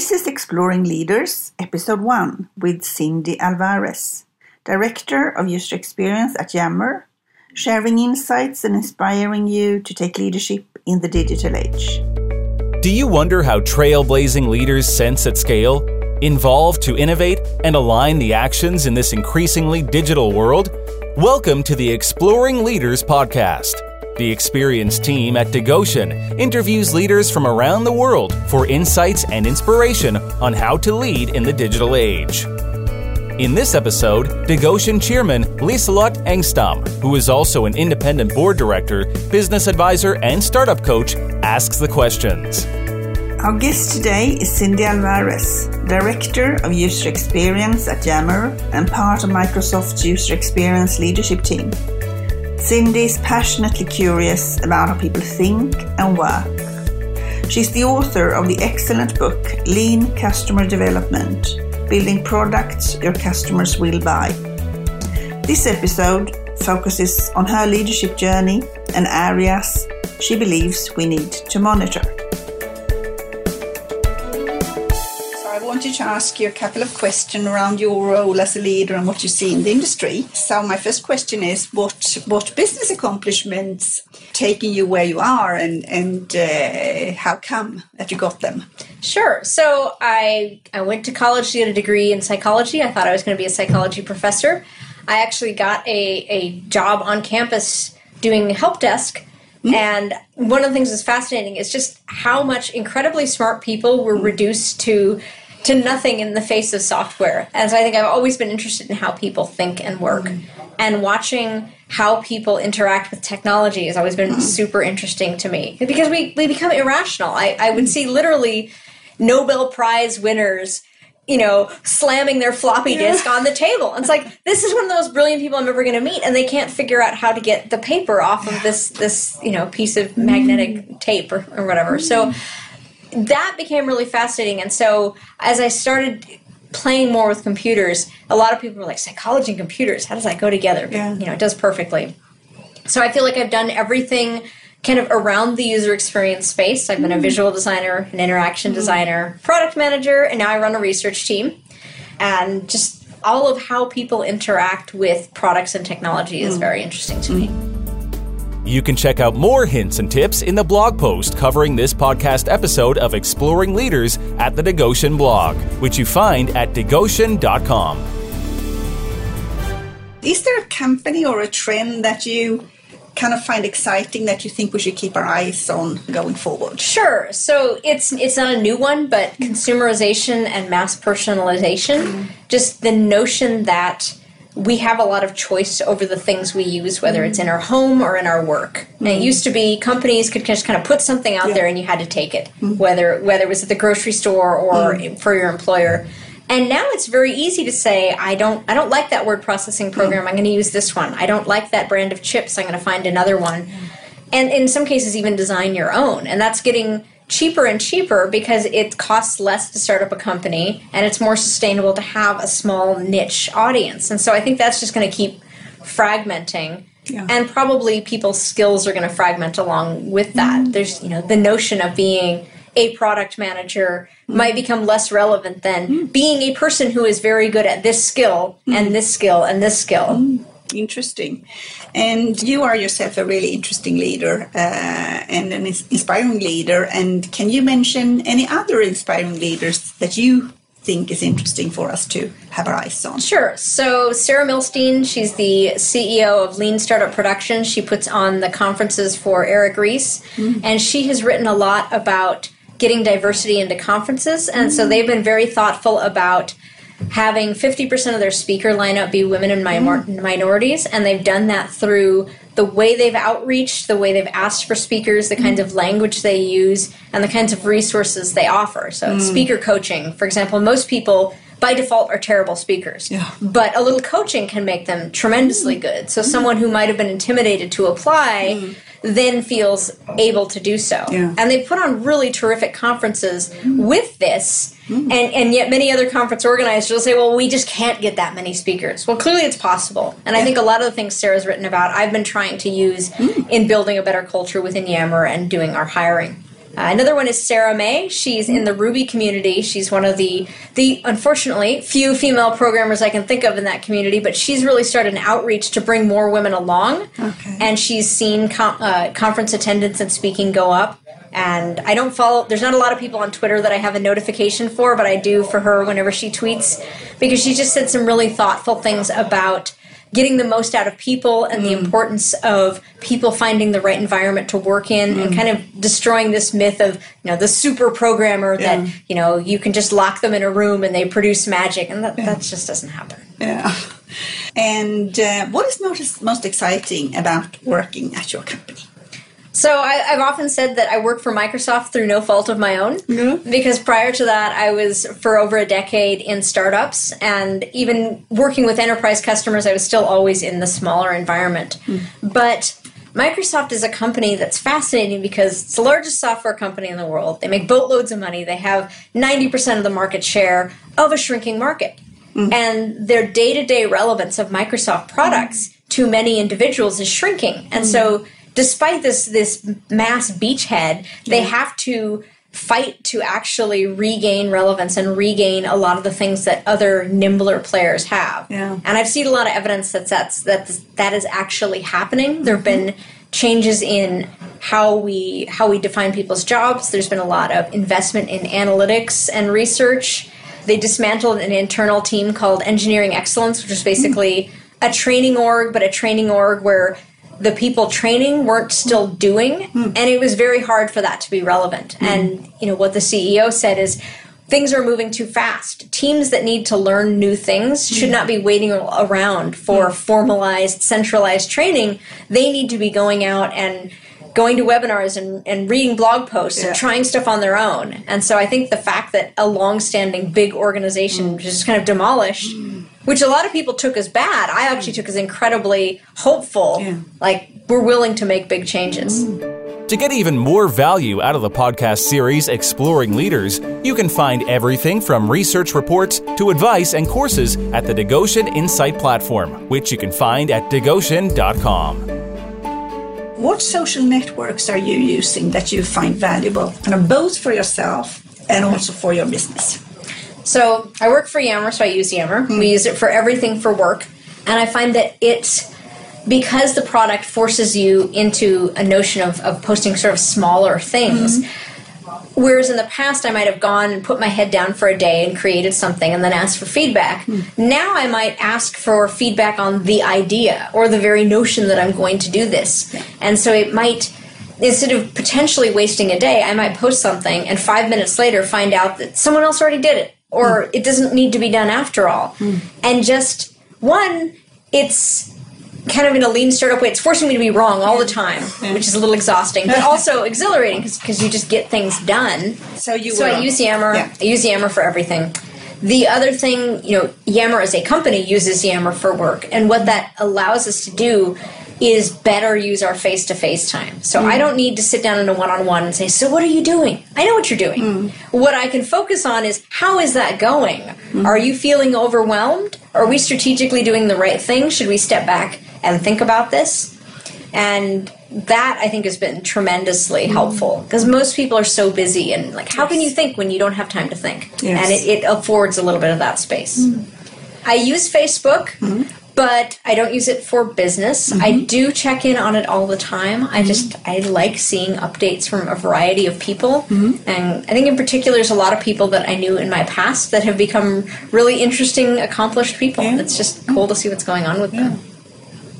This is Exploring Leaders, Episode 1, with Cindy Alvarez, Director of User Experience at Yammer, sharing insights and inspiring you to take leadership in the digital age. Do you wonder how trailblazing leaders sense at scale, involve to innovate, and align the actions in this increasingly digital world? Welcome to the Exploring Leaders podcast. The experienced team at Digoshen interviews leaders from around the world for insights and inspiration on how to lead in the digital age. In this episode, Digoshen chairman Liselotte Engstam, who is also an independent board director, business advisor, and startup coach, asks the questions. Our guest today is Cindy Alvarez, Director of User Experience at Yammer and part of Microsoft's User Experience leadership team. Cindy is passionately curious about how people think and work. She's the author of the excellent book Lean Customer Development Building Products Your Customers Will Buy. This episode focuses on her leadership journey and areas she believes we need to monitor. Wanted to ask you a couple of questions around your role as a leader and what you see in the industry. So my first question is what what business accomplishments taking you where you are and and uh, how come that you got them? Sure. So I I went to college to get a degree in psychology. I thought I was going to be a psychology professor. I actually got a, a job on campus doing help desk. Mm-hmm. And one of the things that's fascinating is just how much incredibly smart people were reduced to to nothing in the face of software. And so I think I've always been interested in how people think and work. And watching how people interact with technology has always been mm-hmm. super interesting to me. Because we, we become irrational. I, I would see literally Nobel Prize winners you know, slamming their floppy disk on the table. And it's like this is one of those brilliant people I'm ever going to meet, and they can't figure out how to get the paper off of this this you know piece of magnetic mm. tape or, or whatever. So that became really fascinating. And so as I started playing more with computers, a lot of people were like, psychology and computers, how does that go together? Yeah. You know, it does perfectly. So I feel like I've done everything kind of around the user experience space. I've been a mm. visual designer, an interaction mm. designer, product manager, and now I run a research team. And just all of how people interact with products and technology is mm. very interesting to me. You can check out more hints and tips in the blog post covering this podcast episode of Exploring Leaders at the Digoshen blog, which you find at digoshen.com. Is there a company or a trend that you kind of find exciting that you think we should keep our eyes on going forward? Sure. So it's it's not a new one, but consumerization and mass personalization. Mm. Just the notion that we have a lot of choice over the things we use, whether it's in our home or in our work. Mm-hmm. it used to be companies could just kind of put something out yeah. there and you had to take it, mm-hmm. whether whether it was at the grocery store or mm-hmm. for your employer. And now it's very easy to say, I don't I don't like that word processing program. I'm going to use this one. I don't like that brand of chips. I'm going to find another one. And in some cases, even design your own. And that's getting cheaper and cheaper because it costs less to start up a company and it's more sustainable to have a small niche audience. And so I think that's just going to keep fragmenting. Yeah. And probably people's skills are going to fragment along with that. Mm. There's, you know, the notion of being a product manager mm. might become less relevant than mm. being a person who is very good at this skill and mm. this skill and this skill. Interesting. And you are yourself a really interesting leader uh, and an inspiring leader. And can you mention any other inspiring leaders that you think is interesting for us to have our eyes on? Sure. So, Sarah Milstein, she's the CEO of Lean Startup Production. She puts on the conferences for Eric Ries, mm-hmm. and she has written a lot about getting diversity into conferences. And mm-hmm. so, they've been very thoughtful about having 50% of their speaker lineup be women and mm. minorities, and they've done that through the way they've outreached, the way they've asked for speakers, the kinds mm. of language they use, and the kinds of resources they offer. So, mm. speaker coaching, for example, most people by default are terrible speakers. Yeah. But a little coaching can make them tremendously mm. good. So, someone who might have been intimidated to apply mm then feels able to do so. Yeah. And they put on really terrific conferences mm. with this. Mm. And, and yet, many other conference organizers will say, well, we just can't get that many speakers. Well, clearly it's possible. And yeah. I think a lot of the things Sarah's written about, I've been trying to use mm. in building a better culture within Yammer and doing our hiring. Uh, another one is Sarah Mei. She's in the Ruby community. She's one of the the unfortunately few female programmers I can think of in that community, but she's really started an outreach to bring more women along. Okay. And she's seen com- uh, conference attendance and speaking go up. And I don't follow. There's not a lot of people on Twitter that I have a notification for, but I do for her whenever she tweets because she just said some really thoughtful things about getting the most out of people and Mm. the importance of people finding the right environment to work in Mm. and kind of destroying this myth of you know the super programmer Yeah. that you know you can just lock them in a room and they produce magic and that, that just doesn't happen Yeah. And uh, what is most, most exciting about working at your company? So I, I've often said that I work for Microsoft through no fault of my own, Yeah. because prior to that, I was for over a decade in startups, and even working with enterprise customers, I was still always in the smaller environment. Mm. But Microsoft is a company that's fascinating because it's the largest software company in the world. They make boatloads of money. They have 90% of the market share of a shrinking market. Mm. And their day to day relevance of Microsoft products mm. to many individuals is shrinking. And so, despite this, this mass beachhead, they have to fight to actually regain relevance and regain a lot of the things that other nimbler players have. Yeah. And I've seen a lot of evidence that that's that that is actually happening. There have been changes in how we how we define people's jobs. There's been a lot of investment in analytics and research. They dismantled an internal team called Engineering Excellence, which was basically hmm. a training org, but a training org where the people training weren't still doing hmm. and it was very hard for that to be relevant. Hmm. And you know what the ceo said is things are moving too fast. Teams that need to learn new things should hmm. not be waiting around for formalized centralized training. They need to be going out and going to webinars and, and reading blog posts Yeah. and trying stuff on their own and so i think the fact that a long-standing big organization was just kind of demolished mm. which a lot of people took as bad i actually mm. took as incredibly hopeful Yeah. like we're willing to make big changes To get even more value out of the podcast series Exploring Leaders, you can find everything from research reports to advice and courses at the Digoshen Insight platform, which you can find at digoshen.com. What social networks are you using that you find valuable, kind of both for yourself and also for your business? So I work for Yammer, so I use Yammer. Hmm. We use it for everything for work, and I find that it's because the product forces you into a notion of, of posting sort of smaller things. Hmm. Whereas in the past, I might have gone and put my head down for a day and created something and then asked for feedback. Hmm. Now I might ask for feedback on the idea or the very notion that I'm going to do this. And so it might instead of potentially wasting a day, I might post something and five minutes later find out that someone else already did it or hmm. it doesn't need to be done after all. Hmm. And just one, it's kind of in a lean startup way. It's forcing me to be wrong all the time, which is a little exhausting, but also exhilarating because you just get things done. So you So were- I use Yammer. Yeah. I use Yammer for everything. The other thing, you know, Yammer as a company uses Yammer for work, and what that allows us to do is better use our face to face time. So I mm. don't need to sit down in a one on one and say, So what are you doing? I know what you're doing. Mm. What I can focus on is how is that going? Mm. Are you feeling overwhelmed? Are we strategically doing the right thing? Should we step back and think about this? And that I think has been tremendously helpful because most people are so busy and like, how can you think when you don't have time to think? Yes. And it, it affords a little bit of that space. I use Facebook, mm-hmm. But I don't use it for business. I mm-hmm. do check in on it all the time. I mm-hmm. just I like seeing updates from a variety of people, mm-hmm. and I think in particular, there's a lot of people that I knew in my past that have become really interesting, accomplished people. Yeah. It's just cool to see what's going on with them.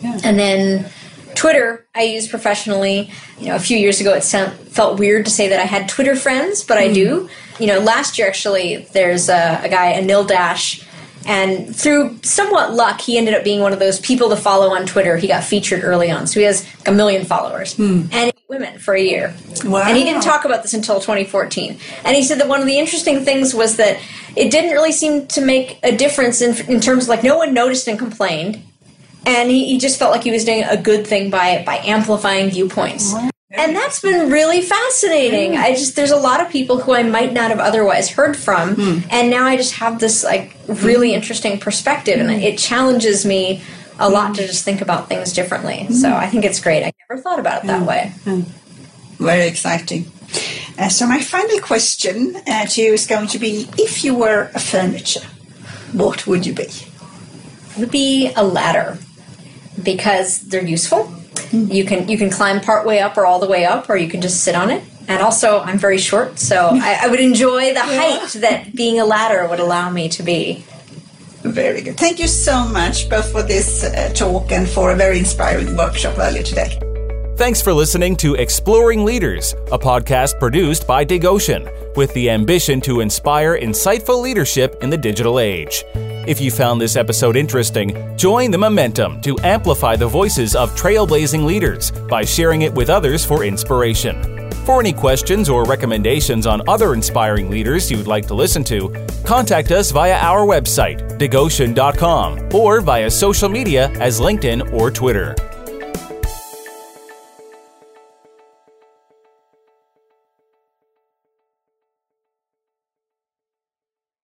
Yeah. And then Twitter, I use professionally. You know, a few years ago, it sound, felt weird to say that I had Twitter friends, but I do. You know, last year actually, there's a, a guy, Anil Dash, and through somewhat luck, he ended up being one of those people to follow on Twitter. He got featured early on, so he has a million followers, hmm. and women for a year. Wow. And he didn't talk about this until 2014. And he said that one of the interesting things was that it didn't really seem to make a difference in, in terms of like no one noticed and complained and he, he just felt like he was doing a good thing by by amplifying viewpoints and that's been really fascinating. I just there's a lot of people who i might not have otherwise heard from. Hmm. And now i just have this like really hmm. interesting perspective and hmm. it challenges me a lot to just think about things differently. So i think it's great. I never thought about it that way. Very exciting. Uh, so my final question uh, to you is going to be: If you were a furniture, what would you be? Would be a ladder because they're useful. You can you can climb part way up or all the way up, or you can just sit on it. And also, I'm very short, so I, I would enjoy the yeah. height that being a ladder would allow me to be. Very good. Thank you so much, both for this uh, talk and for a very inspiring workshop earlier today. Thanks for listening to Exploring Leaders, a podcast produced by Digoshen, with the ambition to inspire insightful leadership in the digital age. If you found this episode interesting, join the momentum to amplify the voices of trailblazing leaders by sharing it with others for inspiration. For any questions or recommendations on other inspiring leaders you'd like to listen to, contact us via our website, digoshen.com, or via social media as LinkedIn or Twitter.